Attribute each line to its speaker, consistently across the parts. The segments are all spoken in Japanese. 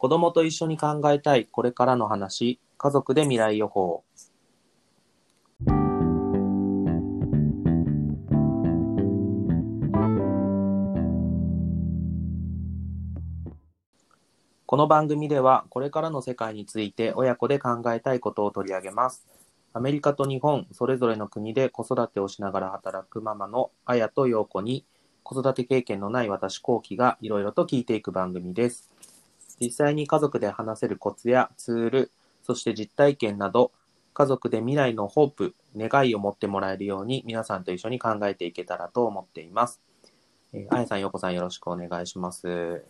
Speaker 1: 子供と一緒に考えたいこれからの話、家族で未来予報。この番組では、これからの世界について親子で考えたいことを取り上げます。アメリカと日本、それぞれの国で子育てをしながら働くママのあやとようこに、子育て経験のない私、こうきがいろいろと聞いていく番組です。実際に家族で話せるコツやツール、そして実体験など、家族で未来のホープ、願いを持ってもらえるように皆さんと一緒に考えていけたらと思っています。えーあやさん、ようこさんよろしくお願いします。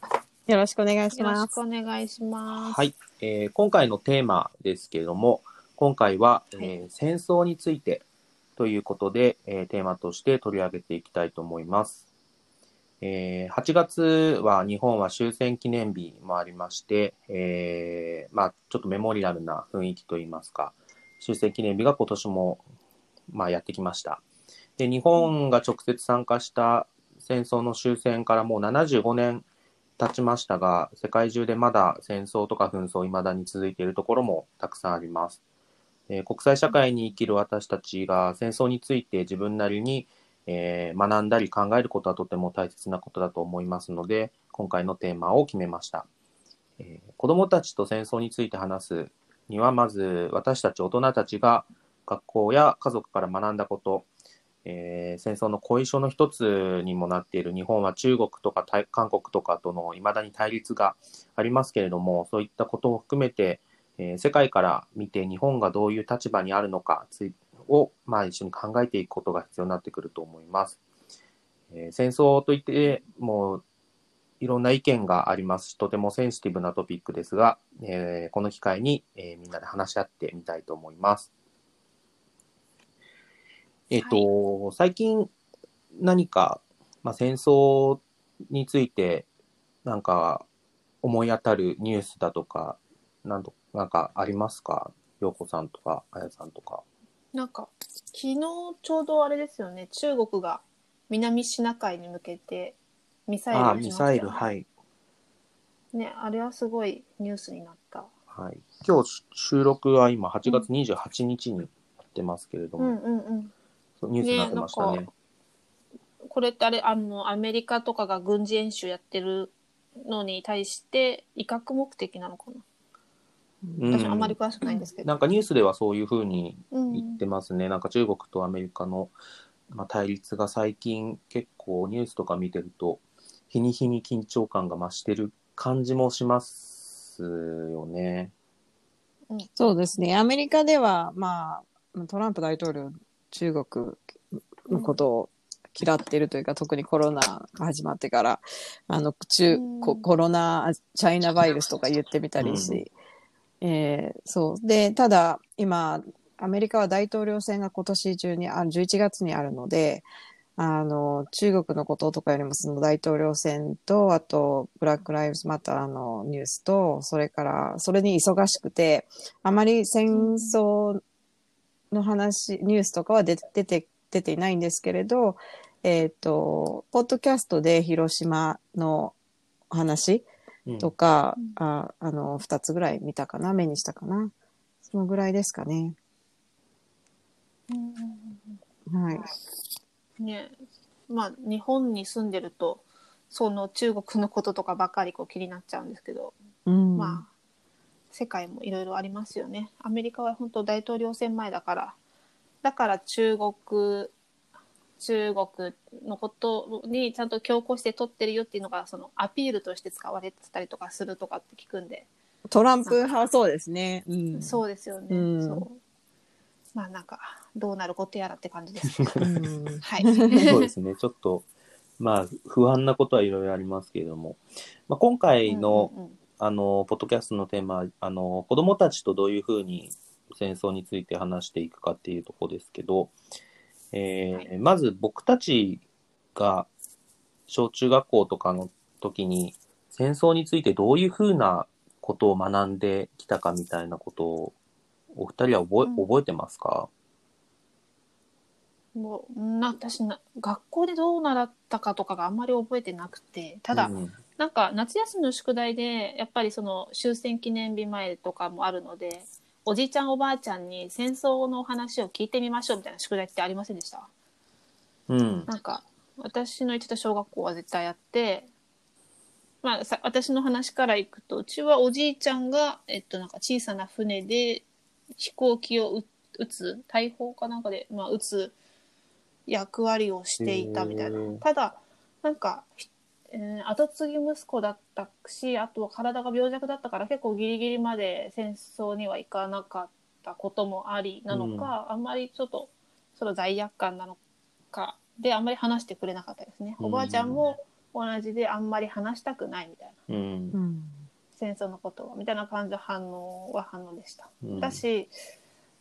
Speaker 2: よろしくお願いします。
Speaker 3: よろしくお願いします。
Speaker 1: はい、えー今回のテーマですけれども、今回は、えー戦争についてということで、えーテーマとして取り上げていきたいと思います。えー8月は日本は終戦記念日もありまして、えーまあ、ちょっとメモリアルな雰囲気といいますか、終戦記念日が今年も、まあ、やってきました。で、日本が直接参加した戦争の終戦からもう75年経ちましたが、世界中でまだ戦争とか紛争、未だに続いているところもたくさんあります。え国際社会に生きる私たちが戦争について自分なりに、えー学んだり考えることはとても大切なことだと思いますので、今回のテーマを決めました。えー子供たちと戦争について話すには、まず私たち大人たちが学校や家族から学んだこと、えー戦争の後遺症の一つにもなっている日本は中国とか韓国とかとのいまだに対立がありますけれども、そういったことを含めて、えー世界から見て日本がどういう立場にあるのかついを、まあ、一緒に考えていくことが必要になってくると思います。えー戦争といってもいろんな意見がありますし、とてもセンシティブなトピックですが、えーこの機会に、えーみんなで話し合ってみたいと思います。えっ、と、最近何か、まあ、戦争についてなんか思い当たるニュースだとか、なんとなんかありますか？陽子さんとか、あやさんとか。
Speaker 3: なんか昨日ちょうどあれですよね。中国が南シナ海に向けてミサイル
Speaker 1: ああ、
Speaker 3: 撃ちました
Speaker 1: ミサイル、
Speaker 3: よね
Speaker 1: はい。
Speaker 3: ね、あれはすごいニュースになった。
Speaker 1: はい。今日収録は今8月28日にやってますけれども、
Speaker 3: うんうんうん。
Speaker 1: そうニュースになってましたね。
Speaker 3: ねなんこれってあれあのアメリカとかが軍事演習やってるのに対して威嚇目的なのかな。
Speaker 1: うん
Speaker 3: 私あんまり詳しくないんですけど。
Speaker 1: なんかニュースではそういうふうに
Speaker 3: うん
Speaker 1: 言ってますね。なんか中国とアメリカの、まあ、対立が最近結構ニュースとか見てると、日に日に緊張感が増してる感じもしますよね。
Speaker 2: そうですね。アメリカでは、まあ、トランプ大統領、中国のことを嫌っているというか、特にコロナが始まってから、あの、中、
Speaker 3: うん
Speaker 2: ココロナ、チャイナバイルスとか言ってみたりし、えーそう。で、ただ、今、アメリカは大統領選が今年中に、あ11月にあるので、あの、中国のこととかよりもその大統領選と、あと、ブラック・ライブズ・マターのニュースと、それから、それに忙しくて、あまり戦争の話、ニュースとかは出て出ていないんですけれど、えっ、と、ポッドキャストで広島の話とか、
Speaker 3: うん
Speaker 2: ああの、二つぐらい見たかな、目にしたかな。そのぐらいですかね。はい。
Speaker 3: ねまあ日本に住んでるとその中国のこととかばっかりこう気になっちゃうんですけど、
Speaker 2: うん。
Speaker 3: まあ世界もいろいろありますよねアメリカは本当大統領選前だからだから中国中国のことにちゃんと強行して取ってるよっていうのがそのアピールとして使われてたりとかするとかって聞くんで、
Speaker 2: トランプ派はそうですね。うん。
Speaker 3: そうですよね、
Speaker 2: うん
Speaker 3: そうまあなんかどうなることやらって感じですね
Speaker 2: うん。
Speaker 3: はい
Speaker 1: そうですね。ちょっと、まあ、不安なことはいろいろありますけれども、まあ、今回の、
Speaker 3: うんうんうん
Speaker 1: あの、ポッドキャストのテーマは、あの、子供たちとどういうふうに戦争について話していくかっていうところですけど、えー
Speaker 3: はい。
Speaker 1: まず僕たちが小中学校とかの時に戦争についてどういうふうなことを学んできたかみたいなことをお二人は覚え,、
Speaker 3: うん。
Speaker 1: 覚えてますか？
Speaker 3: もうな私な学校でどう習ったかとかがあんまり覚えてなくてただ、
Speaker 1: うん
Speaker 3: なんか夏休みの宿題でやっぱりその終戦記念日前とかもあるのでおじいちゃんおばあちゃんに戦争の話を聞いてみましょうみたいな宿題ってありませんでした？
Speaker 1: うん。
Speaker 3: なんか私の行ってた小学校は絶対やって、まあ、さ私の話からいくとうちはおじいちゃんが、えっと、なんか小さな船で飛行機をう撃つ大砲かなんかで、まあ、撃つ役割をしていたみたいな。
Speaker 1: へー。
Speaker 3: ただなんか、ひえー後継ぎ息子だったしあとは体が病弱だったから結構ギリギリまで戦争には行かなかったこともありなのか、あんまりちょっとその罪悪感なのかであんまり話してくれなかったですね、
Speaker 1: うん。
Speaker 3: おばあちゃんも同じであんまり話したくないみたいな。
Speaker 1: うん。
Speaker 2: うん。
Speaker 3: 戦争のことは。みたいな感じの反応は反応でした。
Speaker 1: うん。
Speaker 3: だし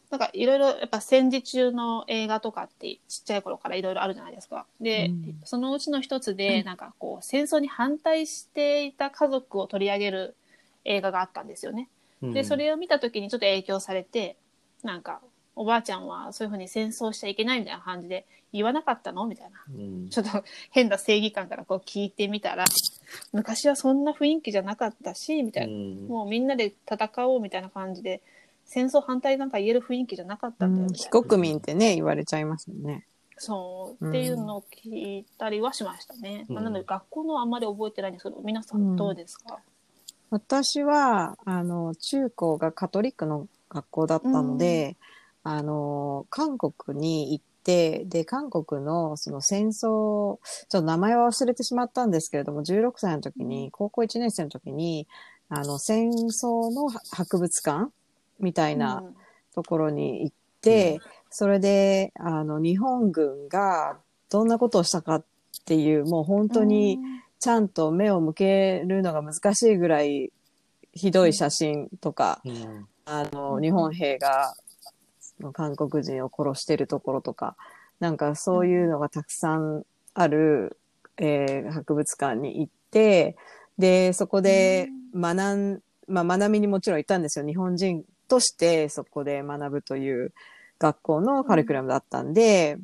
Speaker 3: なんかいろいろやっぱ戦時中の映画とかってちっちゃい頃からいろいろあるじゃないですか。で、
Speaker 2: うん
Speaker 3: そのうちの一つでなんかこう戦争に反対していた家族を取り上げる映画があったんですよね。でそれを見た時にちょっと影響されてなんかおばあちゃんはそういうふうに戦争しちゃいけないみたいな感じで言わなかったのみたいな。
Speaker 1: うん。
Speaker 3: ちょっと変な正義感からこう聞いてみたら昔はそんな雰囲気じゃなかったしみたいな。
Speaker 1: うん
Speaker 3: もうみんなで戦おうみたいな感じで戦争反対なんか言える雰囲気じゃなかったんだよみたい
Speaker 2: 非
Speaker 3: な、
Speaker 2: 国民ってね言われちゃいますよね。
Speaker 3: そう。っていうのを聞いたりはしましたね、
Speaker 1: うん。
Speaker 3: まあ、なので学校のあんまり覚えてないんですけど皆さ
Speaker 2: うん
Speaker 3: んどうですか、
Speaker 2: 私はあの中高がカトリックの学校だったので、あの韓国に行ってで韓国のその戦争ちょっと名前は忘れてしまったんですけれども16歳の時に高校1年生の時にあの戦争の博物館みたいな
Speaker 3: うん
Speaker 2: ところに行って、それであの日本軍がどんなことをしたかっていうもう本当に、ちゃんと目を向けるのが難しいぐらいひどい写真とか、
Speaker 1: うん。
Speaker 2: あの、
Speaker 3: うん
Speaker 2: 日本兵がその韓国人を殺してるところとか、なんかそういうのがたくさんある、えー博物館に行って、で、そこで学ん、まあ学びにもちろん行ったんですよ。日本人としてそこで学ぶという学校のカリキュラムだったんで、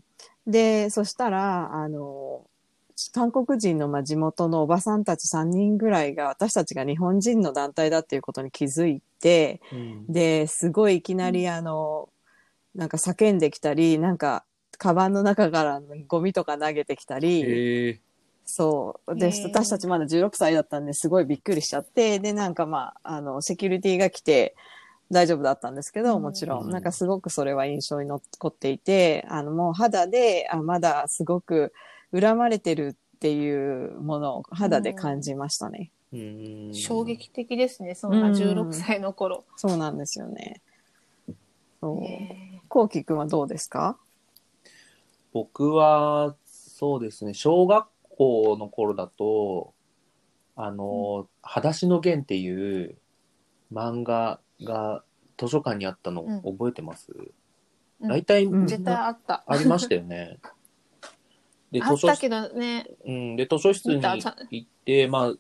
Speaker 2: で、そしたら、あの、韓国人のまあ地元のおばさんたち3人ぐらいが私たちが日本人の団体だっていうことに気づいて、
Speaker 1: うん。
Speaker 2: で、すごいいきなりあの、なんか叫んできたり、なんか、カバンの中からゴミとか投げてきたり。そう。で、私たちまだ16歳だったんですごいびっくりしちゃって、で、なんかまあ、あの、セキュリティが来て、大丈夫だったんですけど、
Speaker 3: うん
Speaker 2: もちろ。
Speaker 1: うんん
Speaker 2: なんかすごくそれは印象に残っていて、あの、もう肌で、あ、まだすごく恨まれてるっていうものを肌で感じましたね。
Speaker 1: うん。
Speaker 3: 衝撃的ですねそんな16歳の頃、
Speaker 2: そうなんですよね。そう。
Speaker 3: へ
Speaker 2: こうきくんはどうですか？
Speaker 1: 僕は、そうですね、小学校の頃だと、あの、裸足の弦っていう漫画が図書館にあったの
Speaker 3: うん。
Speaker 1: 覚えてます、
Speaker 3: うん。
Speaker 1: 大体、
Speaker 2: うん。
Speaker 3: 絶対あった、
Speaker 1: ありましたよね。で、
Speaker 3: あったけ
Speaker 1: 図書
Speaker 3: どね。
Speaker 1: うん、で図書室に
Speaker 3: 見た。ちゃ
Speaker 1: 行って、まあ、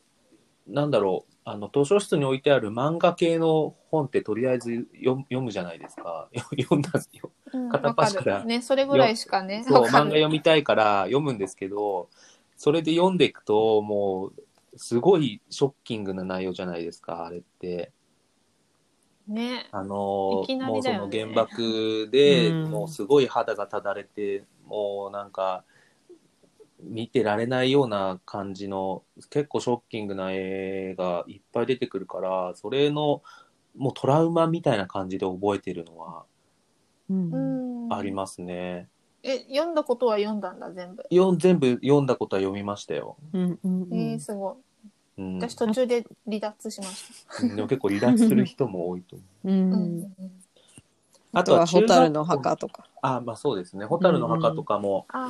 Speaker 1: なんだろう、あの、図書室に置いてある漫画系の本ってとりあえず読む読むじゃないですか。読んだんですよ。
Speaker 3: うん
Speaker 1: 片っ
Speaker 3: わか
Speaker 1: 端から
Speaker 3: る。ねそれぐらいしかね
Speaker 1: そう、
Speaker 3: わかる。
Speaker 1: 漫画読みたいから読むんですけど、それで読んでいくと、もう、すごいショッキングな内容じゃないですか、あれって。
Speaker 3: ね。
Speaker 1: あのもうその原爆で、
Speaker 2: うん。
Speaker 1: もうすごい肌がただれて、もうなんか、見てられないような感じの、結構ショッキングな絵がいっぱい出てくるから、それの、もうトラウマみたいな感じで覚えてるのは
Speaker 2: うん。
Speaker 3: うん
Speaker 1: ありますね。
Speaker 3: え読んだことは読んだんだ全部、
Speaker 1: よん全部読んだことは読みましたよ。
Speaker 2: うんうんうん
Speaker 3: えー、すごい
Speaker 1: うん、
Speaker 3: 私途中で離脱しました、
Speaker 1: でも結構離脱する人も多いと思う。
Speaker 2: うん
Speaker 3: うん
Speaker 2: あとは
Speaker 1: 中学校
Speaker 2: 蛍の墓とか。
Speaker 1: あ、まあそうですね。蛍の墓とかも、
Speaker 3: あ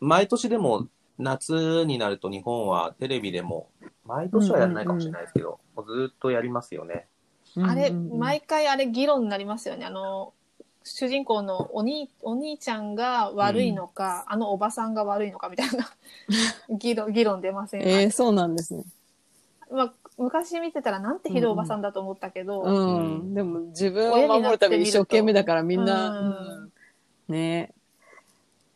Speaker 1: 毎年でも夏になると日本はテレビでも、毎年はやらないかもしれないですけど、もうずっとやりますよね。
Speaker 3: ああれ、
Speaker 2: ん
Speaker 3: 毎回あれ議論になりますよねあの主人公のお兄お兄ちゃんが悪いのか、あのおばさんが悪いのかみたいな。議論議論出ません、
Speaker 2: えー、そうなんですね。
Speaker 3: まあ、昔見てたらなんてひどいおばさんだと思ったけど、
Speaker 2: うん。
Speaker 1: うん
Speaker 2: でも自分を守るために一生懸命だからみんな、
Speaker 3: うん。
Speaker 2: うん。ね。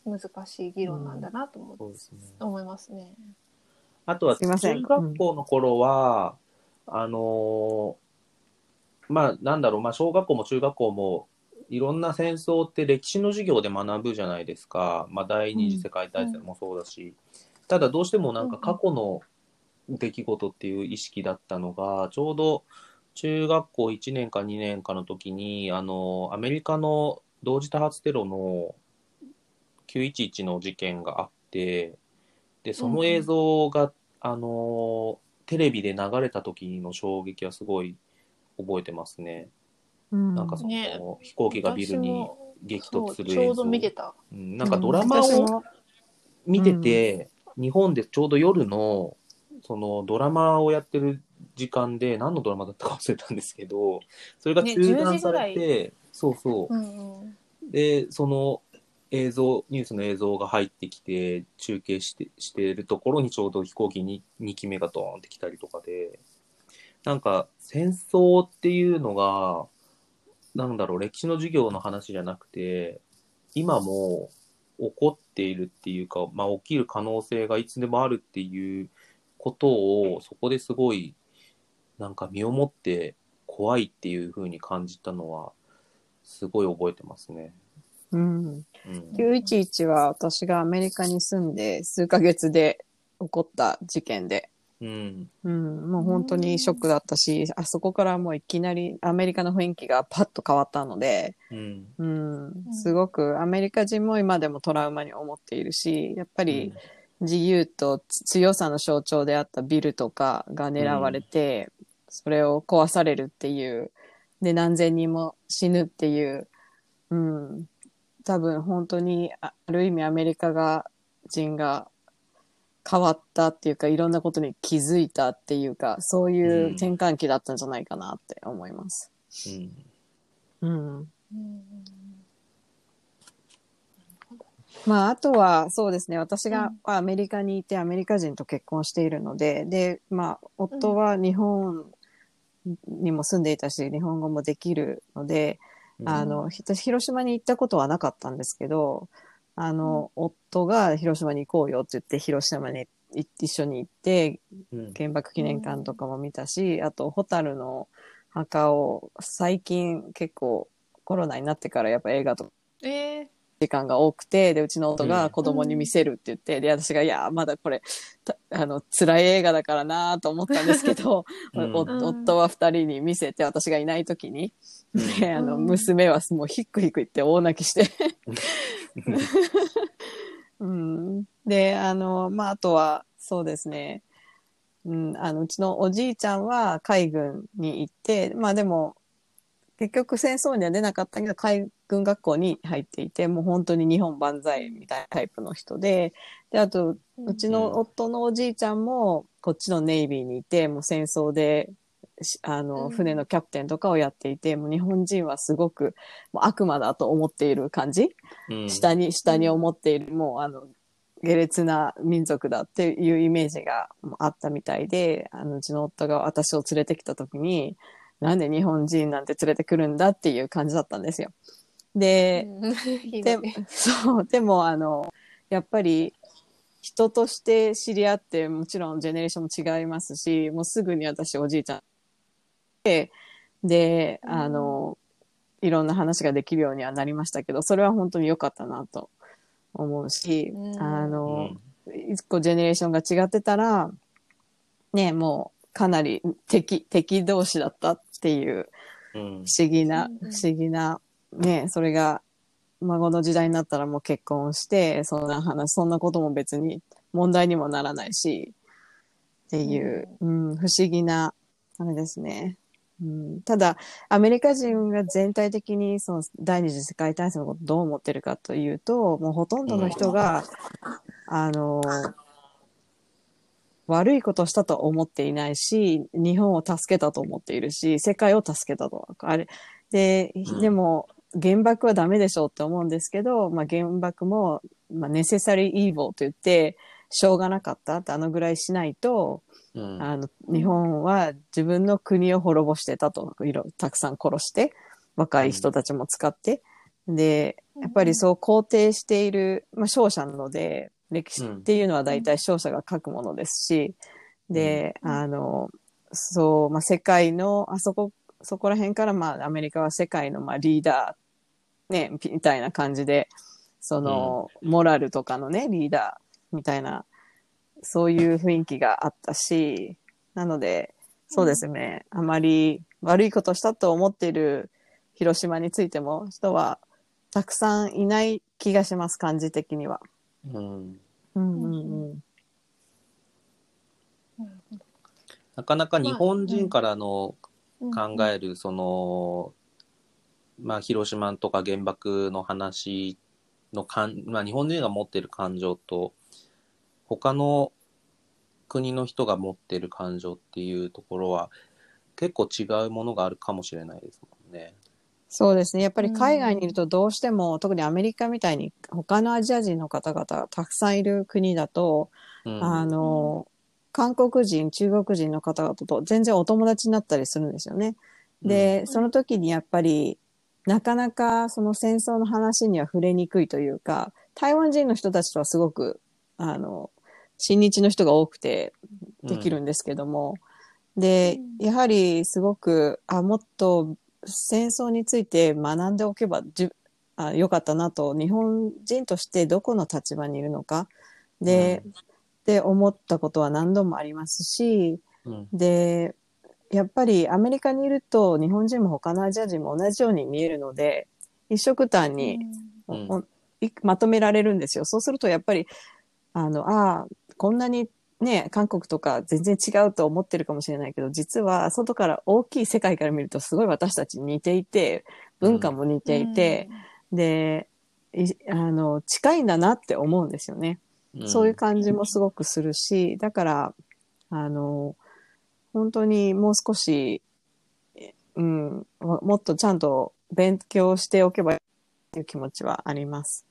Speaker 3: 難しい議論なんだなと思,、
Speaker 1: そうですね。
Speaker 3: 思いますね。
Speaker 1: あとは
Speaker 2: すいません。
Speaker 1: 中学校の頃は、あのーまあなんだろう、まあ小学校も中学校もいろんな戦争って歴史の授業で学ぶじゃないですか。まあ第二次世界大戦もそうだし。ただどうしてもなんか過去の出来事っていう意識だったのが、ちょうど中学校1年か2年かの時に、あの、アメリカの同時多発テロの911の事件があって、で、その映像が、あの、テレビで流れた時の衝撃はすごい覚えてますね。
Speaker 2: うん
Speaker 1: なんかその、
Speaker 3: ね
Speaker 1: 飛行機がビルに激突する映像。
Speaker 3: ちょうど見てた。
Speaker 1: うんなんかドラマを見てて、日本でちょうど夜の、そのドラマをやってる時間で、何のドラマだったか忘れたんですけど、それが
Speaker 3: ね
Speaker 1: 中断
Speaker 3: 10時
Speaker 1: さ
Speaker 3: ぐらい
Speaker 1: れて、そうそう。
Speaker 3: うんうん。
Speaker 1: で、その映像、ニュースの映像が入ってきて、中継してしてるところにちょうど飛行機に2機目がドーンって来たりとかで、なんか戦争っていうのが、なんだろう、歴史の授業の話じゃなくて、今も起こっているっていうか、まあ起きる可能性がいつでもあるっていうことを、そこですごい、なんか身をもって怖いっていう風に感じたのは、すごい覚えてますね。
Speaker 2: うん。
Speaker 1: うん。
Speaker 2: 911は私がアメリカに住んで数ヶ月で起こった事件で、
Speaker 1: うん。
Speaker 2: うん、もう本当にショックだったし、あそこからもういきなりアメリカの雰囲気がパッと変わったので、
Speaker 1: うん。
Speaker 2: うん、すごくアメリカ人も今でもトラウマに思っているし、やっぱり自由とつ強さの象徴であったビルとかが狙われて、それを壊されるっていう、で、何千人も死ぬっていう、うん、多分本当にあある意味アメリカが人が変わったっていうか、いろんなことに気づいたっていうか、そういう転換期だったんじゃないかなって思います。
Speaker 1: うん。
Speaker 2: うん。
Speaker 3: うん
Speaker 2: まあ、あとは、そうですね。私が
Speaker 3: うん
Speaker 2: アメリカにいて、アメリカ人と結婚しているので、で、まあ、夫は日本にも住んでいたし、日本語もできるので、あの、ひ私、広島に行ったことはなかったんですけど、あの、夫が広島に行こうよって言って、広島にい一緒に行って、
Speaker 1: うん。
Speaker 2: 原爆記念館とかも見たし、あと、ホタルの墓を最近結構コロナになってからやっぱ映画とか
Speaker 3: えー。
Speaker 2: 時間が多くて、で、うちの夫
Speaker 1: うん。
Speaker 2: が子供に見せるって言って、で、私が、いや、まだこれ、たあの、辛い映画だからなと思ったんですけど、
Speaker 1: うん。
Speaker 2: 夫は二人に見せて、私がいない時に、
Speaker 1: うん。
Speaker 2: で、あの、
Speaker 3: うん
Speaker 2: 娘はもうヒックヒック言って大泣きして、うん。で、あの、まあ、あとは、そうですね。うん、あの、うちのおじいちゃんは海軍に行って、まあでも、結局戦争には出なかったけど、海軍学校に入っていて、もう本当に日本万歳みたいなタイプの人で、で、あと、うちの夫のおじいちゃんも、こっちのネイビーにいて、もう戦争で、しあの、
Speaker 3: うん。
Speaker 2: 船のキャプテンとかをやっていて、もう日本人はすごく、もう悪魔だと思っている感じ。
Speaker 1: うん。
Speaker 2: 下に、下に思っている、もうあの、下劣な民族だっていうイメージがあったみたいで、あの、うちの夫が私を連れてきた時に、なんで日本人なんて連れてくるんだっていう感じだったんですよ。で、で
Speaker 3: ね、
Speaker 2: そう、でもあの、やっぱり人として知り合って、もちろんジェネレーションも違いますし、もうすぐに私おじいちゃんで、で、あの、いろんな話ができるようにはなりましたけど、それは本当に良かったなと思うし、
Speaker 3: うん。
Speaker 2: あ
Speaker 1: う
Speaker 2: の、
Speaker 1: ん。
Speaker 2: 一個ジェネレーションが違ってたら、ね、もうかなり敵、敵同士だったっていう
Speaker 1: うん。
Speaker 2: 不思議な、不思議な、ね、それが、孫の時代になったらもう結婚して、そんな話、そんなことも別に問題にもならないし、っていう、うん、不思議な、あれですね。うん、ただ、アメリカ人が全体的にその第二次世界大戦のことをどう思ってるかというと、もうほとんどの人が、あの、悪いことをしたとは思っていないし、日本を助けたと思っているし、世界を助けたと。あれ、で、
Speaker 1: うん
Speaker 2: でも、原爆はダメでしょうって思うんですけど、まあ、原爆も、まあ、ネセサリーイーボーと言って、しょうがなかったってあのぐらいしないと、
Speaker 1: うん。
Speaker 2: あの、日本は自分の国を滅ぼしてたと、いろ、たくさん殺して、若い人たちも使って。で、やっぱりそう肯定している、まあ、勝者なので、歴史っていうのは大体勝者が書くものですし、で、
Speaker 3: うん。
Speaker 2: あの、そう、まあ、世界の、あそこ、そこら辺から、まあ、アメリカは世界の、まあ、リーダー、ね、みたいな感じで、その、モラルとかのね、リーダーみたいな、そういう雰囲気があったし、なので、そうですね、あまり悪いことしたと思っている広島についても人はたくさんいない気がします、感じ的には。
Speaker 1: うん。
Speaker 2: うんうんうん。
Speaker 1: なかなか日本人からの考
Speaker 3: え
Speaker 1: える、その、まあ、広島とか原爆の話のかん、まあ、日本人が持ってる感情と、他の国の人が持ってる感情っていうところは、結構違うものがあるかもしれないですもんね。
Speaker 2: そうですね。やっぱり海外にいるとどうしても、特にアメリカみたいに他のアジア人の方々たくさんいる国だと、
Speaker 1: うん。
Speaker 2: あの、韓国人、中国人の方々と全然お友達になったりするんですよね。で、その時にやっぱり、なかなかその戦争の話には触れにくいというか、台湾人の人たちとはすごく、あの、親日の人が多くてできるんですけども、で、やはりすごく、あ、もっと戦争について学んでおけばじあよかったなと、日本人としてどこの立場にいるのか、で、って思ったことは何度もありますし、
Speaker 1: うん。
Speaker 2: で、やっぱりアメリカにいると日本人も他のアジア人も同じように見えるので、一緒単に、まとめられるんですよ。そうするとやっぱり、あの、ああ、こんなにね、韓国とか全然違うと思ってるかもしれないけど、実は外から大きい世界から見るとすごい私たち似ていて、文化も似ていて、で、いあの、近いんだなって思うんですよね。
Speaker 1: ん
Speaker 2: そういう感じもすごくするし、だから、あの、本当にもう少し、えうん、ももっとちゃんと勉強しておけばいいという気持ちはあります。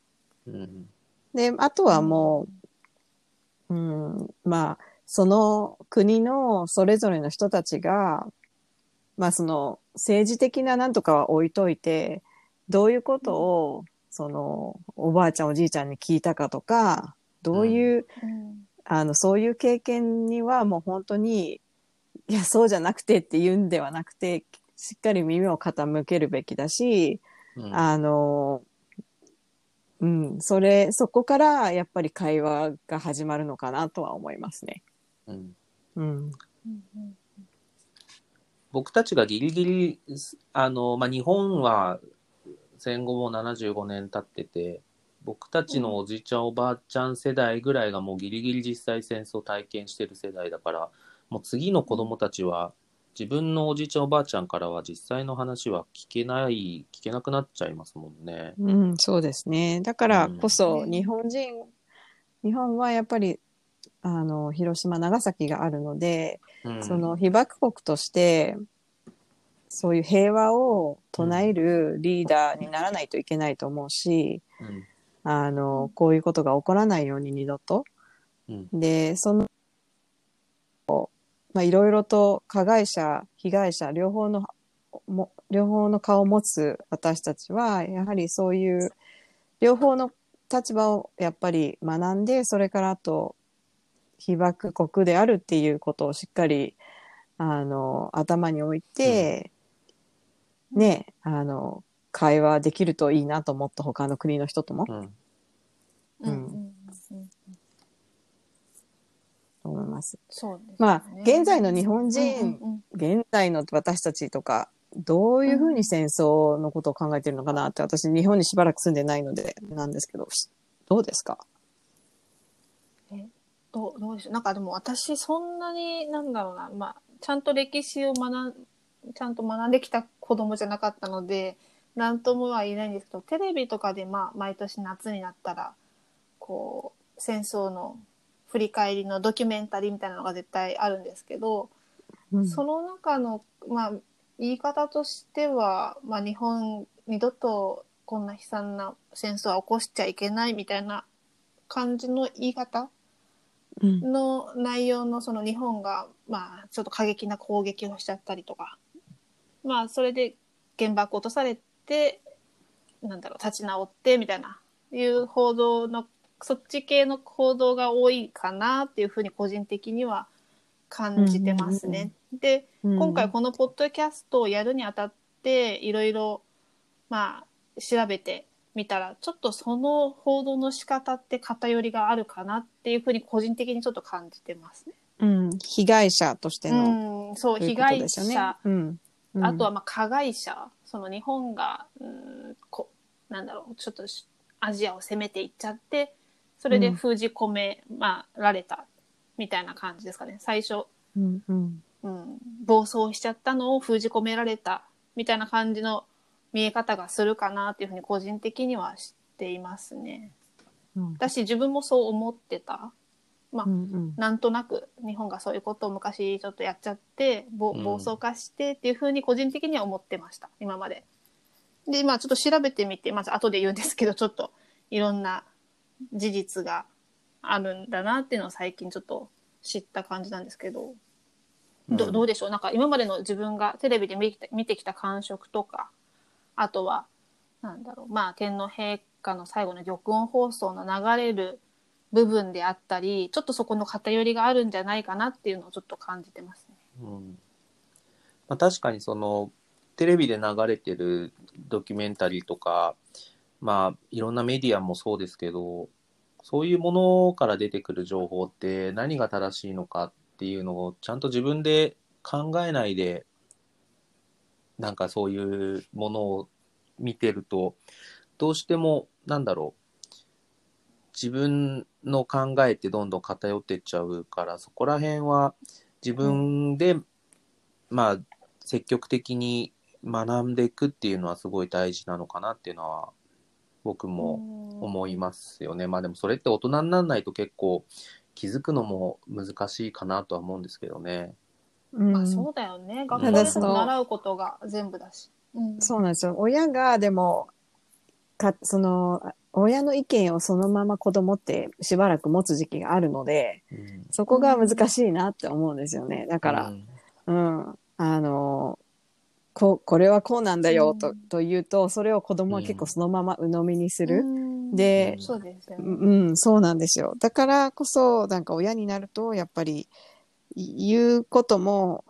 Speaker 1: うん。
Speaker 2: で、あとはもう、うん、まあ、その国のそれぞれの人たちが、まあその政治的ななんとかは置いといて、どういうことを、そのおばあちゃんおじいちゃんに聞いたかとか、どういう、あの、そういう経験にはもう本当に、いや、そうじゃなくてって言うんではなくて、しっかり耳を傾けるべきだし、
Speaker 1: うん。
Speaker 2: あの、うん、それ、そこからやっぱり会話が始まるのかなとは思いますね。
Speaker 1: うん
Speaker 2: うん。
Speaker 1: 僕たちがギリギリ、あの、まあ、日本は戦後も75年経ってて、僕たちのおじいちゃんおばあちゃん世代ぐらいがもうギリギリ実際戦争体験してる世代だから、もう次の子供たちは自分のおじいちゃんおばあちゃんからは実際の話は聞けない、聞けなくなっちゃいますもんね。
Speaker 2: うん、そうですね。だからこそ
Speaker 3: うん
Speaker 2: 日本人、日本はやっぱり、あの、広島、長崎があるので、
Speaker 1: うん、
Speaker 2: その被爆国として、そういう平和を唱えるリーダーにならないといけないと思うし、
Speaker 1: うん、
Speaker 2: あの、こういうことが起こらないように二度と。
Speaker 1: うん、
Speaker 2: で、その、まあ、いろいろと加害者、被害者、両方の、も両方の顔を持つ私たちは、やはりそういう、両方の立場をやっぱり学んで、それからあと、被爆国であるっていうことをしっかり、あの、頭に置いて、ね、あの、会話できるといいなと思った他の国の人とも、
Speaker 1: うん、
Speaker 3: うんうんうん
Speaker 2: と思います。
Speaker 3: そうですね。
Speaker 2: まあ現在の日本人
Speaker 3: うんうん
Speaker 2: 現在の私たちとか、どういうふうに戦争のことを考えてるのかなって、私日本にしばらく住んでないのでなんですけど、どうですか？
Speaker 3: どうどうでしょう？なんかでも私そんなになんだろうな、まあ、ちゃんと歴史を学んちゃんと学んできた子供じゃなかったので何ともは言えないんですけどテレビとかでまあ毎年夏になったらこう戦争の振り返りのドキュメンタリーみたいなのが絶対あるんですけど、
Speaker 2: うん。
Speaker 3: その中の、まあ、言い方としては、まあ、日本二度とこんな悲惨な戦争は起こしちゃいけないみたいな感じの言い方
Speaker 2: うん。
Speaker 3: の内容のその日本が、まあ、ちょっと過激な攻撃をしちゃったりとか、まあ、それで原爆落とされて、なんだろう、立ち直ってみたいな、いう報道のそっち系の行動が多いかなっていうふうに個人的には感じてますね。で、今回このポッドキャストをやるにあたっていろいろまあ調べてみたらちょっとその報道の仕方って偏りがあるかなっていうふうに個人的にちょっと感じてますね。
Speaker 2: うん、被害者としての、
Speaker 3: うん、そう
Speaker 2: という
Speaker 3: 被害
Speaker 2: ことですよね。
Speaker 3: 者、
Speaker 2: うん。うん。
Speaker 3: あとはまあ加害者。その日本がうんこなんだろうちょっとしアジアを攻めていっちゃってそれで封じ込め、まあ、られたみたいな感じですかね。最初、
Speaker 2: うんうん。
Speaker 3: うん、暴走しちゃったのを封じ込められたみたいな感じの見え方がするかなっていうふうに個人的には知っていますね。
Speaker 2: うん。
Speaker 3: だし自分もそう思ってた。まあ
Speaker 2: うんうん。
Speaker 3: なんとなく日本がそういうことを昔ちょっとやっちゃって暴走化してっていうふうに個人的には思ってました。今まで。でまあちょっと調べてみてまず後で言うんですけどちょっといろんな事実があるんだなっていうのを最近ちょっと知った感じなんですけど、ど
Speaker 1: うん。
Speaker 3: どうでしょう？なんか今までの自分がテレビで見て見てきた感触とかあとはなんだろう？まあ天皇陛下の最後の玉音放送の流れる部分であったりちょっとそこの偏りがあるんじゃないかなっていうのをちょっと感じてますね。
Speaker 1: うん。まあ、確かにそのテレビで流れてるドキュメンタリーとか、まあ、いろんなメディアもそうですけどそういうものから出てくる情報って何が正しいのかっていうのをちゃんと自分で考えないでなんかそういうものを見てるとどうしてもなんだろう自分の考えってどんどん偏ってっちゃうからそこら辺は自分で、まあ積極的に学んでいくっていうのはすごい大事なのかなっていうのは僕も思いますよね。まあでもそれって大人にならないと結構気づくのも難しいかなとは思うんですけどね。
Speaker 2: うん
Speaker 3: まあそうだよね学校
Speaker 2: た
Speaker 3: で習うことが全部だし。うん
Speaker 2: そうなんですよ。親がでも、か、その、親の意見をそのまま子供ってしばらく持つ時期があるので、
Speaker 1: うん
Speaker 2: そこが難しいなって思うんですよね。だから
Speaker 1: う、ん
Speaker 2: うん、あの、ここれはこうなんだよと,、
Speaker 3: うん
Speaker 2: と言うと、それを子供は結構そのまま鵜呑みにする。
Speaker 3: うん
Speaker 2: で
Speaker 3: そうですよ
Speaker 2: う
Speaker 3: ね。
Speaker 2: ん、そうなんですよ。だからこそ、なんか親になると、やっぱりい言うことも、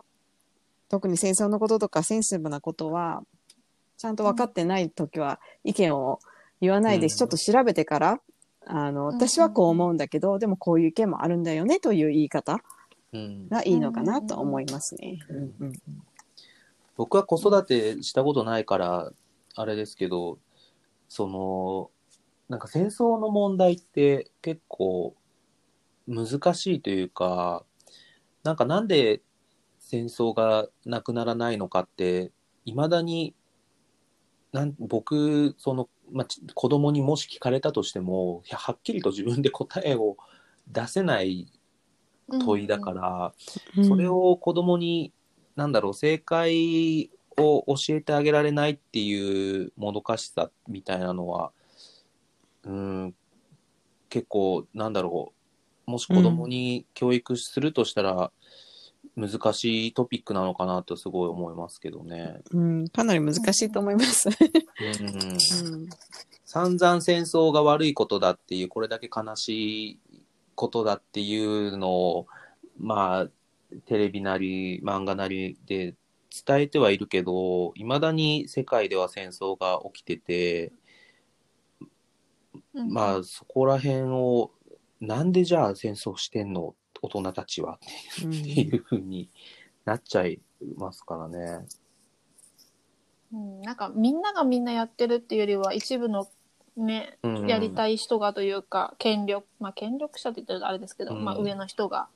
Speaker 2: 特に戦争のこととかセンシティブなことは、ちゃんと分かってないときは意見を言わないで、
Speaker 1: うん
Speaker 2: ちょっと調べてから、あの、私はこう思うんだけど、でもこういう意見もあるんだよねという言い方
Speaker 1: うん
Speaker 2: がいいのかなと思いますね。
Speaker 1: うん
Speaker 2: うんうん
Speaker 1: 僕は子育てしたことないからあれですけどそのなんか戦争の問題って結構難しいというかなんかなんで戦争がなくならないのかっていまだになん僕その、まあ、ち子供にもし聞かれたとしてもはっきりと自分で答えを出せない問いだから、
Speaker 2: うん。
Speaker 1: それを子供に、なんだろう、正解を教えてあげられないっていうもどかしさみたいなのは、うん、結構、なんだろう、もし子供に教育するとしたら、難しいトピックなのかなとすごい思いますけどね。
Speaker 2: うん、かなり難しいと思います。
Speaker 1: うん
Speaker 2: うん
Speaker 1: 散々戦争が悪いことだっていう、これだけ悲しいことだっていうのを、まあ、テレビなり漫画なりで伝えてはいるけど、いまだに世界では戦争が起きてて、
Speaker 3: うん
Speaker 1: まあ、そこら辺を、なんでじゃあ戦争してんの？大人たちはっていうふうになっちゃいますからね。
Speaker 3: うん、なんかみんながみんなやってるっていうよりは一部のね、
Speaker 1: うん
Speaker 3: やりたい人がというか権力まあ権力者って言ったらあれですけど、
Speaker 1: うん。
Speaker 3: まあ上の人が、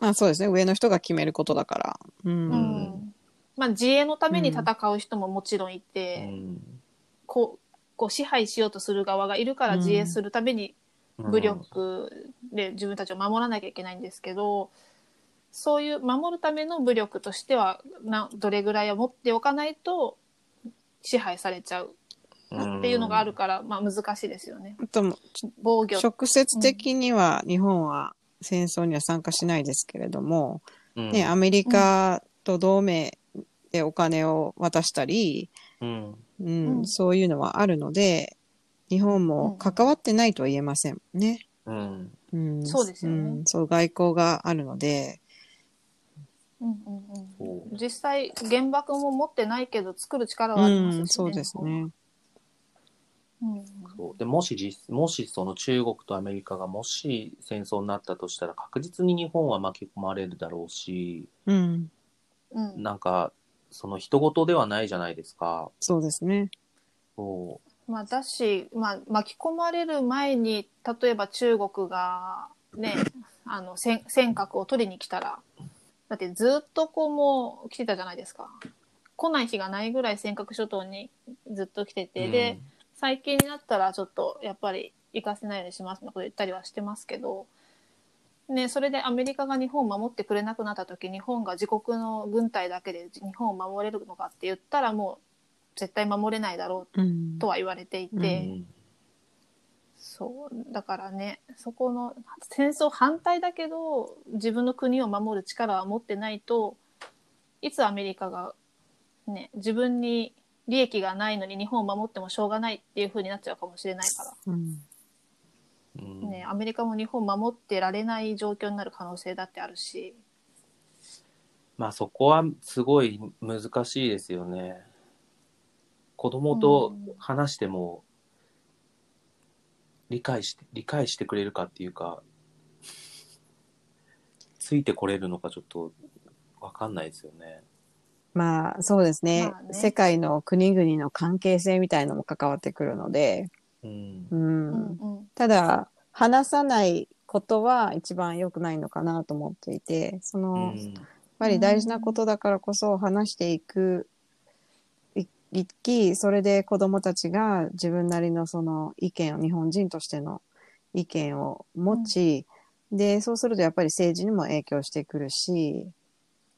Speaker 2: まあそうですね。上の人が決めることだから。うん。
Speaker 3: うんまあ自衛のために戦う人ももちろんいて、
Speaker 1: うん
Speaker 3: こうこう支配しようとする側がいるから自衛するために武力で自分たちを守らなきゃいけないんですけど、そういう守るための武力としてはなどれぐらいを持っておかないと支配されちゃうっていうのがあるから、まあ難しいですよね。
Speaker 2: あと、
Speaker 3: 防御
Speaker 2: 直接的には日本は戦争には参加しないですけれども、
Speaker 1: うん。
Speaker 2: ね、アメリカと同盟でお金を渡したり、
Speaker 1: うん。
Speaker 2: うん
Speaker 3: うん。
Speaker 2: そういうのはあるので、日本も関わってないとは言えませんね。
Speaker 1: うん。
Speaker 2: うん、
Speaker 3: そうですよね。
Speaker 2: ん。そう、外交があるので、
Speaker 3: うんうん
Speaker 1: そう。
Speaker 3: うん、実際原爆も持ってないけど作る力
Speaker 2: う
Speaker 3: はありますし、ね。
Speaker 2: ん、そうですね。
Speaker 1: でもし実もしその中国とアメリカがもし戦争になったとしたら確実に日本は巻き込まれるだろうし
Speaker 2: うん、
Speaker 3: うん。
Speaker 1: なんかその人事ではないじゃないですか。
Speaker 2: そうですね。
Speaker 3: ま
Speaker 1: そ
Speaker 3: あ、だし、まあ、巻き込まれる前に例えば中国がね あの尖尖閣を取りに来たらだってずっとこうもう来てたじゃないですか。来ない日がないぐらい尖閣諸島にずっと来て
Speaker 1: う
Speaker 3: て、で最近になったらちょっとやっぱり行かせないようにしますみたいなこと言ったりはしてますけど、ね、それでアメリカが日本を守ってくれなくなった時日本が自国の軍隊だけで日本を守れるのかって言ったらもう絶対守れないだろ
Speaker 2: う
Speaker 3: とは言われていて、
Speaker 2: うん
Speaker 1: うん。
Speaker 3: そうだからねそこの戦争反対だけど自分の国を守る力は持ってないといつアメリカが、ね、自分に利益がないのに日本を守ってもしょうがないっていう風になっちゃうかもしれないか
Speaker 2: うん、
Speaker 1: うん
Speaker 3: ら、ね、アメリカも日本を守ってられない状況になる可能性だってあるし、
Speaker 1: まあそこはすごい難しいですよね。子供と話しても理解して、理解してくれるかっていうか、ついてこれるのかちょっとわかんないですよね。
Speaker 2: まあ、そうですね,、
Speaker 3: まあね。
Speaker 2: 世界の国々の関係性みたいのも関わってくるので、
Speaker 1: うん。
Speaker 2: う。ん。
Speaker 3: うんうん。
Speaker 2: ただ、話さないことは一番良くないのかなと思っていて、その、やっ
Speaker 1: うん
Speaker 2: ぱり大事なことだからこそ話していく、いいき、それで子供たちが自分なりのその意見を、日本人としての意見を持ち、で、そうするとやっぱり政治にも影響してくるし、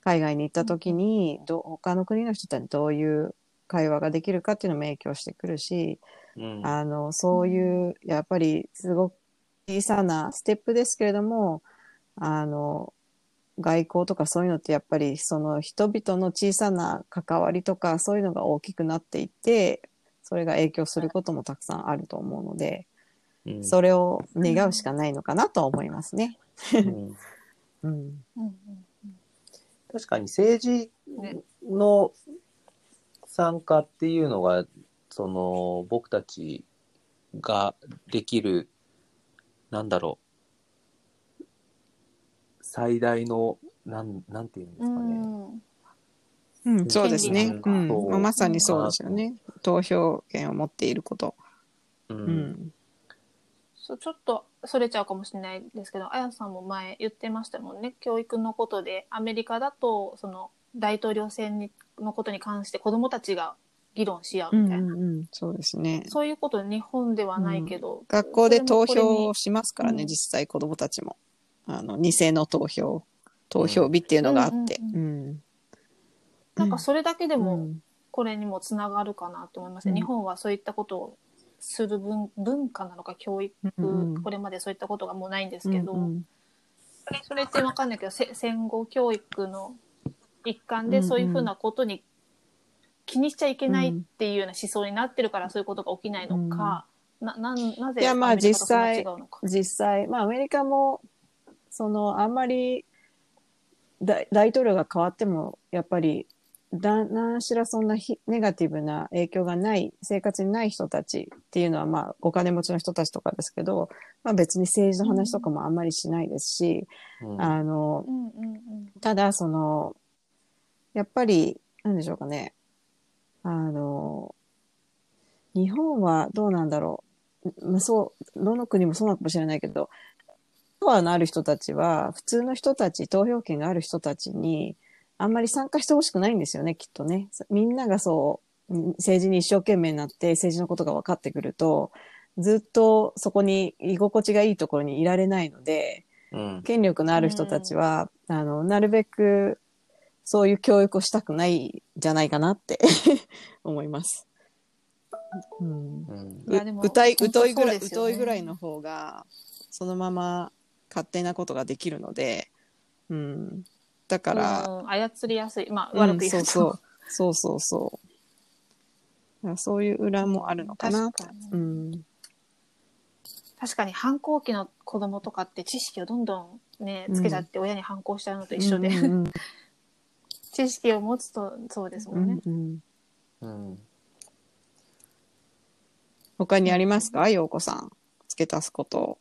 Speaker 2: 海外に行った時にど、他の国の人たちにどういう会話ができるかっていうのも影響してくるし、
Speaker 1: うん。
Speaker 2: あの、そういう、やっぱりすごく小さなステップですけれども、あの、外交とかそういうのってやっぱりその人々の小さな関わりとかそういうのが大きくなっていって、それが影響することもたくさんあると思うので、
Speaker 1: うん。
Speaker 2: それを願うしかないのかなと思いますね。
Speaker 1: うん。
Speaker 2: うん。
Speaker 3: うんうん
Speaker 1: 確かに政治
Speaker 3: ね
Speaker 1: の参加っていうのが、その僕たちができる、なんだろう、最大の、なん、なんていうんです
Speaker 3: う
Speaker 1: かね。
Speaker 3: ん
Speaker 2: うん、そうですね。う
Speaker 3: 権
Speaker 2: ん
Speaker 1: 利。
Speaker 2: まあまさにそうですよね。投票権を持っていること。
Speaker 1: う。
Speaker 2: うんん。
Speaker 3: そうちょっとそれちゃうかもしれないですけどあやさんも前言ってましたもんね教育のことでアメリカだとその大統領選にのことに関して子どもたちが議論し合う
Speaker 2: うん
Speaker 3: みたいな、
Speaker 2: うんうん。そうですね。
Speaker 3: そういうこと日本ではないけど、
Speaker 2: 学校で投票をしますからね、
Speaker 3: うん
Speaker 2: 実際子供たちも。あの、偽の投票、投票日っていうのがあって。
Speaker 3: う
Speaker 2: うん。
Speaker 3: なんかそれだけでも
Speaker 2: うん
Speaker 3: これにもつながるかなと思いますね、
Speaker 2: うん
Speaker 3: 日本はそういったことをする文文化なのか教育、
Speaker 2: うんうん。
Speaker 3: これまでそういったことがもうないんですけど、
Speaker 2: うんうん。
Speaker 3: それってわかんないけどせ戦後教育の一環でそういうふうなことに気にしちゃいけないっていうような思想になってるからそういうことが起きないのか、ななんなぜ
Speaker 2: いやまあ実際。実際、まあアメリカも、その、あんまり大大統領が変わっても、やっぱり、だ何しらそんなひネガティブな影響がない、生活にない人たちっていうのは、まあ、お金持ちの人たちとかですけど、まあ別に政治の話とかもあんまりしないですし、
Speaker 1: うん
Speaker 2: あの、
Speaker 3: うんうんうん
Speaker 2: ただ、その、やっぱり、なんでしょうかね。あの、日本はどうなんだろう。まあそう、どの国もそうなのかもしれないけど、パワーのある人たちは、普通の人たち、投票権がある人たちに、あんまり参加してほしくないんですよね、きっとね。みんながそう、うん政治に一生懸命になって、政治のことが分かってくると、ずっとそこに居心地がいいところにいられないので、
Speaker 1: うん。
Speaker 2: 権力のある人たちは、あの、なるべく、そういう教育をしたくないんじゃないかなって 思います。うん。
Speaker 1: うん
Speaker 3: いやでも
Speaker 2: うたい、
Speaker 3: 本当
Speaker 2: 疎いぐらい、
Speaker 3: ね
Speaker 2: 疎いぐらいの方が、そのまま勝手なことができるので、うん。だから、
Speaker 3: うん操りやすい。まあ、
Speaker 2: うん
Speaker 3: 悪く言うと。
Speaker 2: そうそう。そうそうそう。いう裏もあるのかな。
Speaker 3: 確かに
Speaker 2: うん。
Speaker 3: 確かに反抗期の子供とかって知識をどんどんねつけちゃって親に反抗しちゃうのと一緒で、
Speaker 2: うんうん
Speaker 3: 知識を持つとそうですもんね。
Speaker 2: うんうん
Speaker 1: うん。
Speaker 2: 他にありますか？陽子さん。付け足すこと。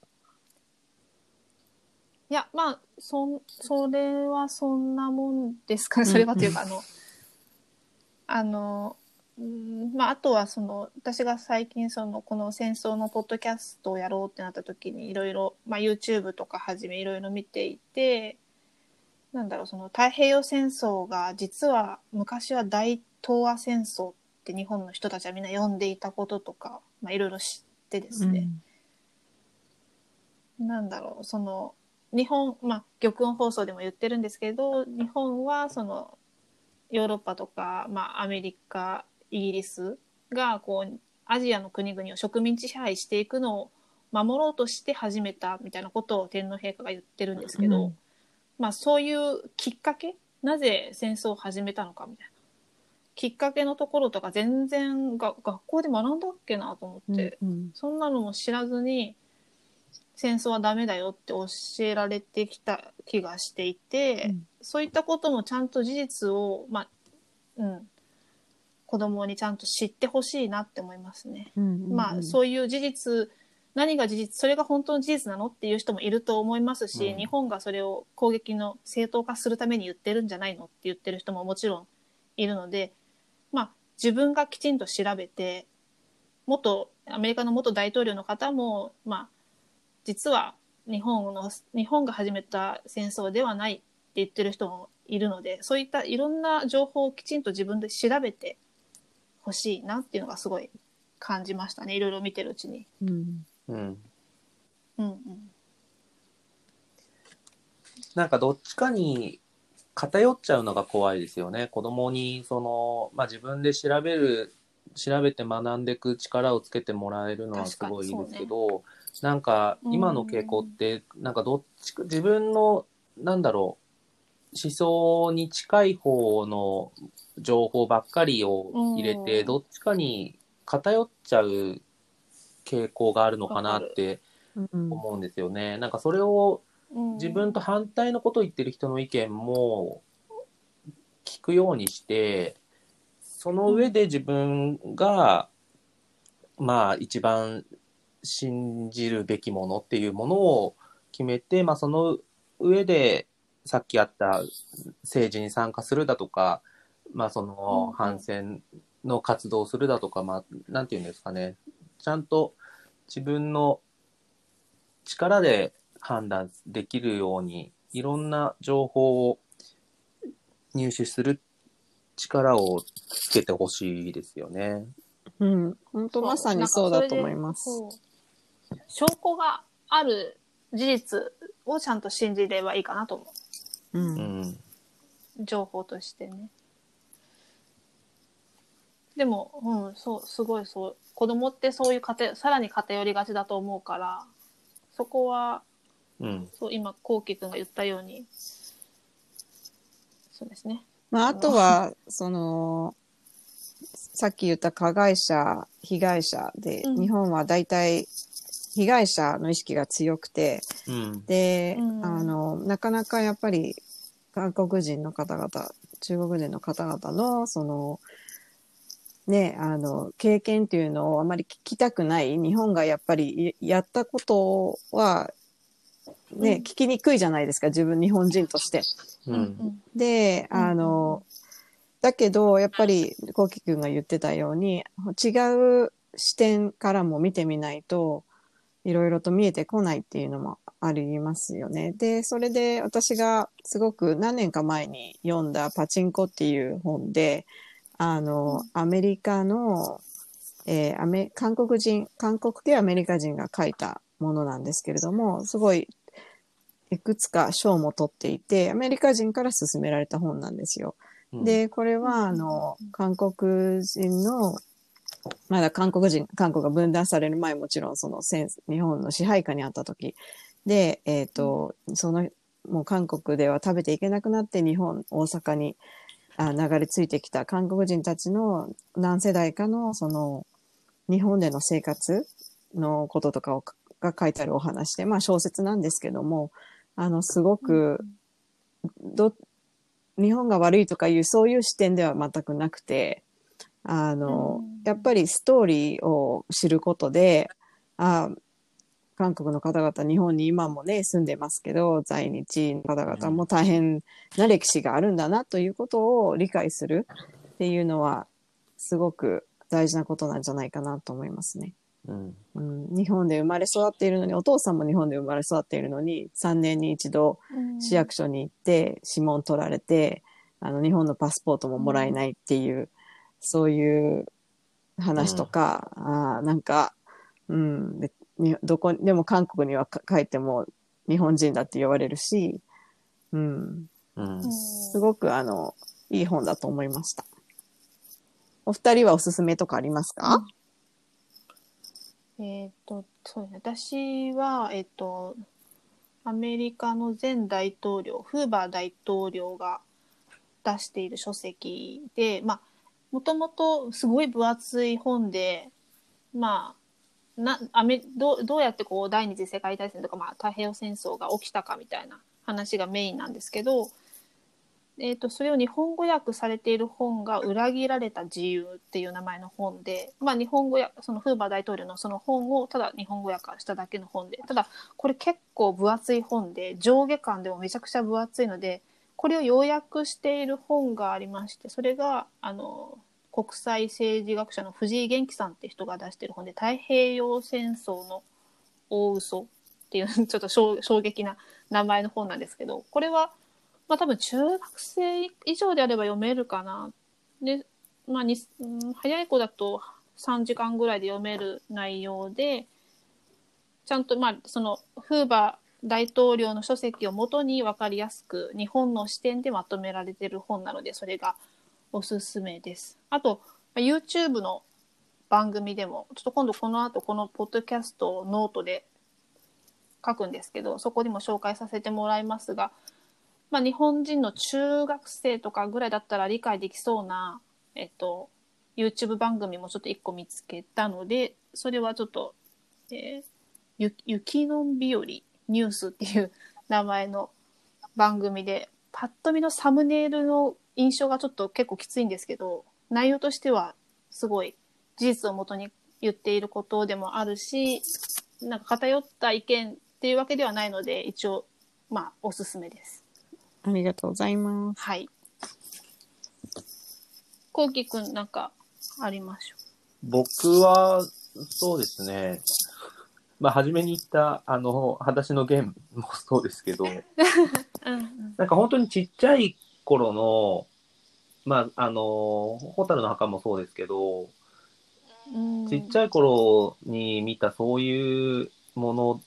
Speaker 3: いやまあそんそれはそんなもんですかね。それはというか、あのあのうんまああとはその私が最近そのこの戦争のポッドキャストをやろうってなった時にいろいろまあ YouTube とかはじめいろいろ見ていてなんだろうその太平洋戦争が実は昔は大東亜戦争って日本の人たちはみんな呼んでいたこととかまあいろいろ知ってですね、なんだろうその日本まあ玉音放送でも言ってるんですけど日本はそのヨーロッパとか、まあ、アメリカイギリスがこうアジアの国々を植民地支配していくのを守ろうとして始めたみたいなことを天皇陛下が言ってるんですけど、
Speaker 2: うん
Speaker 3: まあそういうきっかけなぜ戦争を始めたのかみたいな。きっかけのところとか全然が学校で学んだっけなと思って、
Speaker 2: うん。
Speaker 3: そんなのも知らずに戦争はダメだよって教えられてきた気がしていて、
Speaker 2: うん。
Speaker 3: そういったこともちゃんと事実を、まあうん、子供にちゃんと知ってほしいなって思いますね。
Speaker 2: うん
Speaker 3: まあそういう事実何が事実それが本当の事実なのっていう人もいると思いますし、
Speaker 1: うん。
Speaker 3: 日本がそれを攻撃の正当化するために言ってるんじゃないのって言ってる人ももちろんいるのでまあ自分がきちんと調べて元アメリカの元大統領の方もまあ実は日本の日本が始めた戦争ではないって言ってる人もいるのでそういったいろんな情報をきちんと自分で調べてほしいなっていうのがすごい感じましたねいろいろ見てるうちに。
Speaker 2: うん
Speaker 1: うん。
Speaker 3: うんうん
Speaker 1: なんかどっちかに偏っちゃうのが怖いですよね。子供に、その、まあ自分で調べる、調べて学んでいく力をつけてもらえるのはすごいいいですけど、なんか今の傾向って、なんかどっちか、自分の、なんだろう、思想に近い方の情報ばっかりを入れて、
Speaker 3: うん。
Speaker 1: どっちかに偏っちゃう傾向があるのかなって
Speaker 2: うん。
Speaker 1: 思うんですよね。なんかそれを
Speaker 3: うん。
Speaker 1: 自分と反対のことを言ってる人の意見も聞くようにして、その上で自分が、まあ一番信じるべきものっていうものを決めて、まあその上でさっきあった政治に参加するだとか、まあその
Speaker 3: ん
Speaker 1: 反戦の活動をするだとか、まあなんていうんですかね、ちゃんと自分の力で判断できるように、いろんな情報を入手する力をつけてほしいですよね。
Speaker 2: うん、本当まさにそうだと思います。
Speaker 3: 証拠がある事実をちゃんと信じればいいかなと思
Speaker 2: う、
Speaker 1: うん。
Speaker 3: 情報としてね。でもうんそうすごいそう。子供ってそういう偏さらに偏りがちだと思うからそこは
Speaker 1: うん。
Speaker 3: そう今こうきくんが言ったように。そうですね。
Speaker 2: まあ、あとは、その、さっき言った加害者、被害者で、
Speaker 3: うん。
Speaker 2: 日本は大体被害者の意識が強くて、
Speaker 1: うん。
Speaker 2: で、
Speaker 3: うん
Speaker 2: あの、なかなかやっぱり韓国人の方々、中国人の方々の、その、ね、あの、経験っていうのをあまり聞きたくない、日本がやっぱりやったことは、ね、
Speaker 3: うん
Speaker 2: 聞きにくいじゃないですか、自分日本人として。
Speaker 1: うん。
Speaker 2: で、
Speaker 3: うん
Speaker 2: あの、だけど、やっぱり、コウキ君が言ってたように、違う視点からも見てみないと、いろいろと見えてこないっていうのもありますよね。で、それで私がすごく何年か前に読んだパチンコっていう本で、あの、アメリカの、えーアメ、韓国人、韓国系アメリカ人が書いたものなんですけれども、すごい、いくつか賞も取っていて、アメリカ人から勧められた本なんですよ。
Speaker 1: うん、
Speaker 2: で、これは、あの、韓国人の、まだ韓国人、韓国が分断される前もちろんその戦日本の支配下にあった時。で、えっ、と、その、もう韓国では食べていけなくなって日本、大阪にあ流れ着いてきた。韓国人たちの何世代かのその日本での生活のこととかを書が書いてあるお話で、まあ小説なんですけども、あの、すごく、ど、日本が悪いとかいう、そういう視点では全くなくて、あの、
Speaker 3: うん
Speaker 2: やっぱりストーリーを知ることで、あ韓国の方々、日本に今もね、住んでますけど、在日の方々も大変な歴史があるんだなということを理解するっていうのは、すごく大事なことなんじゃないかなと思いますね。
Speaker 1: うん。
Speaker 2: うん、日本で生まれ育っているのに、お父さんも日本で生まれ育っているのに、3年に一度市役所に行って指紋取られて、あの日本のパスポートももらえないっていう、そういう話とか、あなんか、うん、でにどこでも韓国にはか帰っても日本人だって言われるし、うん、
Speaker 1: うん。
Speaker 2: すごくあのいい本だと思いました。お二人はおすすめとかありますか？
Speaker 3: えっ、と、そう。私は、えっ、と、アメリカの前大統領、フーバー大統領が出している書籍で、まあ、もともとすごい分厚い本で、まあ、なアメどうどうやってこう第二次世界大戦とか、まあ、太平洋戦争が起きたかみたいな話がメインなんですけど、えー、とそれを日本語訳されている本が「裏切られた自由」っていう名前の本で、まあ、日本語やそのフーバー大統領のその本をただ日本語訳しただけの本でただこれ結構分厚い本で上下巻でもめちゃくちゃ分厚いのでこれを要約している本がありましてそれがあの国際政治学者の藤井元気さんって人が出している本で「太平洋戦争の大嘘っていう ちょっと衝撃な名前の本なんですけどこれはまあ多分中学生以上であれば読めるかな。で、まあに、早い子だと3時間ぐらいで読める内容で、ちゃんとまあそのフーバー大統領の書籍をもとに分かりやすく日本の視点でまとめられてる本なのでそれがおすすめです。あと、YouTube の番組でもちょっと今度この後このポッドキャストをノートで書くんですけどそこにも紹介させてもらいますがまあ、日本人の中学生とかぐらいだったら理解できそうな、えっと、YouTube 番組もちょっと一個見つけたので、それはちょっと、えー雪の日和ニュースっていう名前の番組で、パッと見のサムネイルの印象がちょっと結構きついんですけど、内容としてはすごい事実をもとに言っていることでもあるし、なんか偏った意見っていうわけではないので、一応、まあ、おすすめです。
Speaker 2: ありがとうございます。
Speaker 3: はい。こうきくんなんかありましょ
Speaker 1: 僕は、そうですね。まあ、初めに言った、あの、裸足のゲームもそうですけど、
Speaker 3: う。うん
Speaker 1: なんか本当にちっちゃい頃の、まあ、あの、ホタルの墓もそうですけど、
Speaker 3: うん。
Speaker 1: ちっちゃい頃に見たそういうもの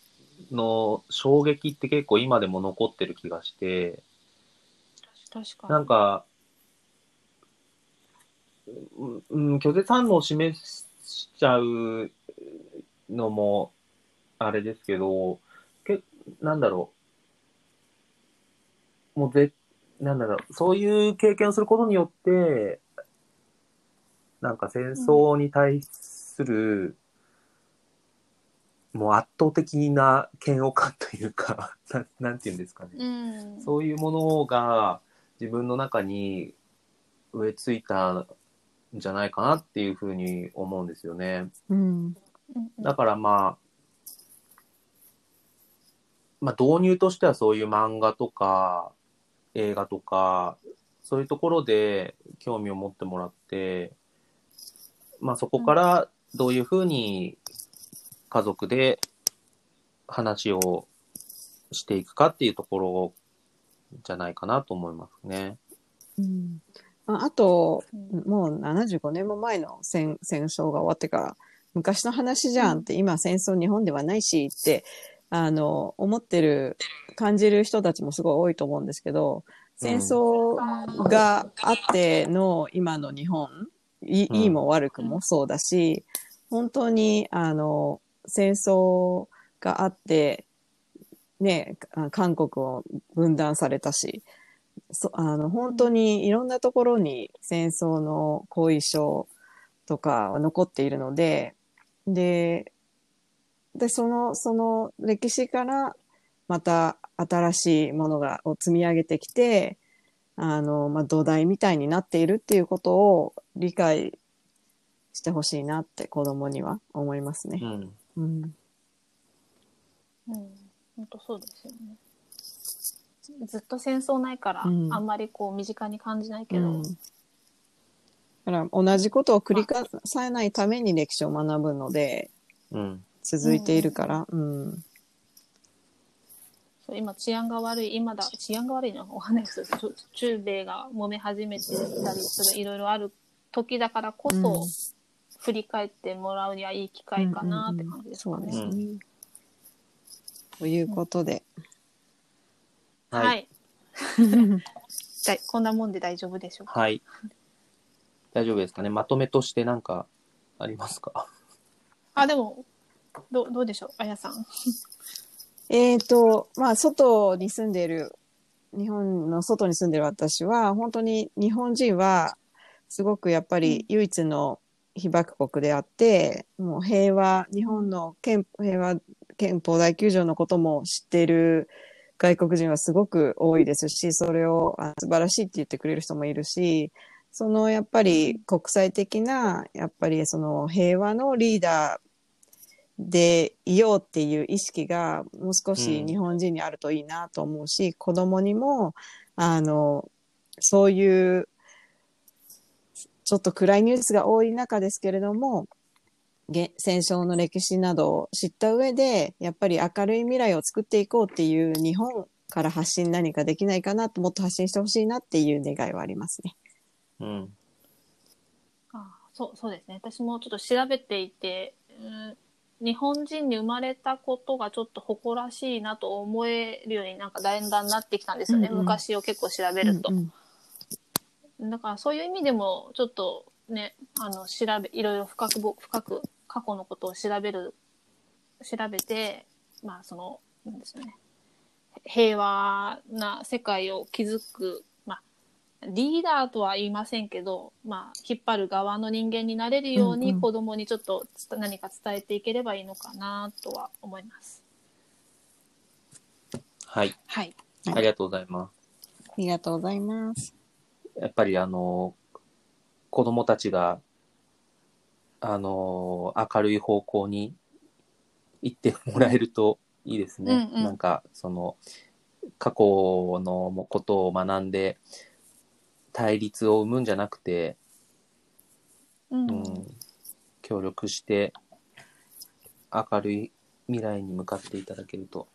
Speaker 1: の衝撃って結構今でも残ってる気がして、
Speaker 3: 確かに。
Speaker 1: なんか、うんうん、拒絶反応を示しちゃうのも、あれですけど、けなんだろう。もうぜ、なんだろう、そういう経験をすることによって、なんか戦争に対する、もう圧倒的な嫌悪感というか、なんなんていうんですかね。
Speaker 3: うん。
Speaker 1: そういうものが自分の中に植え付いたんじゃないかなっていうふうに思うんですよね。
Speaker 2: うん。
Speaker 3: うん
Speaker 1: だからまあ、まあ導入としてはそういう漫画とか映画とか、そういうところで興味を持ってもらって、まあそこからどういうふうに家族で話をしていくかっていうところじゃないかなと思いますね。
Speaker 2: うんあと、もう75年も前の戦戦争が終わってから、昔の話じゃんって、今戦争日本ではないしって、あの、思ってる、感じる人たちもすごい多いと思うんですけど、戦争があっての今の日本、い
Speaker 1: うん。
Speaker 2: いいも悪くもそうだし、本当に、あの、戦争があって、ね、あ韓国を分断されたし、そあの本当にいろんなところに戦争の後遺症とかは残っているので、で、で、その、その歴史から、また新しいものが、を積み上げてきて、あの、まあ、土台みたいになっているっていうことを理解してほしいなって子供には思いますね。
Speaker 1: うん。
Speaker 2: うん。
Speaker 3: うん、本当そうですよね。ずっと戦争ないから、
Speaker 2: うん
Speaker 3: あんまりこう身近に感じないけど、
Speaker 2: うん。だから同じことを繰り返さないために歴史を学ぶので、
Speaker 1: うん。
Speaker 2: 続いているから、うん。
Speaker 3: そう今治安が悪い今だ治安が悪いのお話ですけど中米が揉め始めてきたりするいろいろある時だからこそ、
Speaker 2: うん
Speaker 3: 振り返ってもらうにはいい機会かなって感じですかね。
Speaker 2: そうですね。ということで、
Speaker 3: は。
Speaker 1: はいい。
Speaker 3: だいこんなもんで大丈夫でしょうか。
Speaker 1: はい。大丈夫ですかね。まとめとしてなんかありますか？
Speaker 3: あでもどどうでしょうあやさん。
Speaker 2: えっ、と、まあ、外に住んでいる、日本の外に住んでいる私は、本当に日本人は、すごくやっぱり唯一の被爆国であって、もう平和、日本の憲平和憲法第9条のことも知っている外国人はすごく多いですし、それをあ素晴らしいって言ってくれる人もいるし、そのやっぱり国際的な、やっぱりその平和のリーダーでいようっていう意識がもう少し日本人にあるといいなと思うし、子供にも、あの、そういう、ちょっと暗いニュースが多い中ですけれども、げ戦争の歴史などを知った上で、やっぱり明るい未来を作っていこうっていう日本から発信何かできないかなと、もっと発信してほしいなっていう願いはありますね。
Speaker 1: うん。
Speaker 3: あそうそうですね私もちょっと調べていて、うん日本人に生まれたことがちょっと誇らしいなと思えるようになんかだんだんなってきたんですよね、
Speaker 2: うんうん。
Speaker 3: 昔を結構調べると。
Speaker 2: うんうん
Speaker 3: だからそういう意味でもちょっとねあの調べいろいろ深くぼ深く過去のことを調べる調べてまあそのなんですよね。平和な世界を築くまあリーダーとは言いませんけど、まあ、引っ張る側の人間になれるように子供にちょっと何か伝えていければいいのかなとは思います。
Speaker 1: はい。
Speaker 3: はい。
Speaker 1: ありがとうございます。
Speaker 2: ありがとうございます。
Speaker 1: やっぱりあの、子供たちが、あの、明るい方向に行ってもらえるといいですね。
Speaker 3: うんうん
Speaker 1: なんか、その、過去のことを学んで、対立を生むんじゃなくて、
Speaker 3: うん
Speaker 1: うん、協力して、明るい未来に向かっていただけると、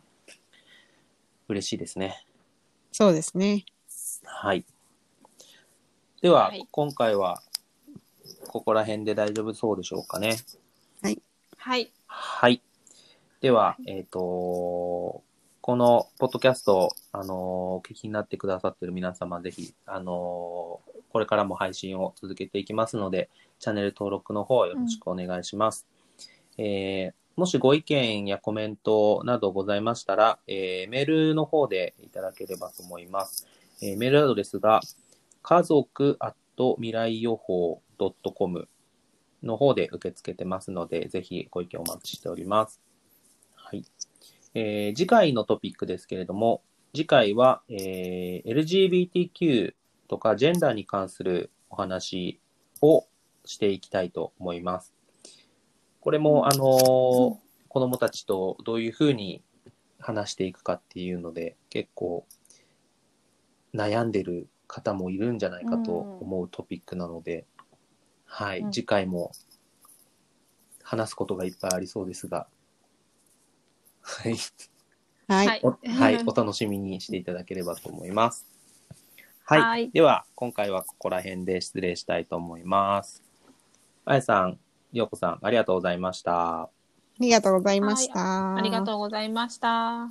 Speaker 1: 嬉しいですね。
Speaker 2: そうですね。
Speaker 1: はい。では、
Speaker 3: はい
Speaker 1: 今回は、ここら辺で大丈夫そうでしょうかね。
Speaker 3: はい。
Speaker 1: はい。では、えっ、と、このポッドキャスト、あのーお聞きになってくださっている皆様、ぜひ、あのーこれからも配信を続けていきますので、チャンネル登録の方よろしくお願いします。えーもしご意見やコメントなどございましたら、えーメールの方でいただければと思います。えーメールアドレスが、家族アット未来予報 .com の方で受け付けてますので、ぜひご意見お待ちしております。はい。えー次回のトピックですけれども、次回は、えー LGBTQ とかジェンダーに関するお話をしていきたいと思います。これも、あのー子供たちとどういうふうに話していくかっていうので、結構悩んでる方もいるんじゃないかと思うトピックなので、はい、
Speaker 3: うん
Speaker 1: 次回も話すことがいっぱいありそうですが、はい、
Speaker 2: はい。
Speaker 3: はい
Speaker 1: おはい、お楽しみにしていただければと思います。はい。
Speaker 3: はい
Speaker 1: では、今回はここら辺で失礼したいと思います。あやさん、ようこさん、ありがとうございました。
Speaker 2: ありがとうございました。
Speaker 3: ありがとうございました。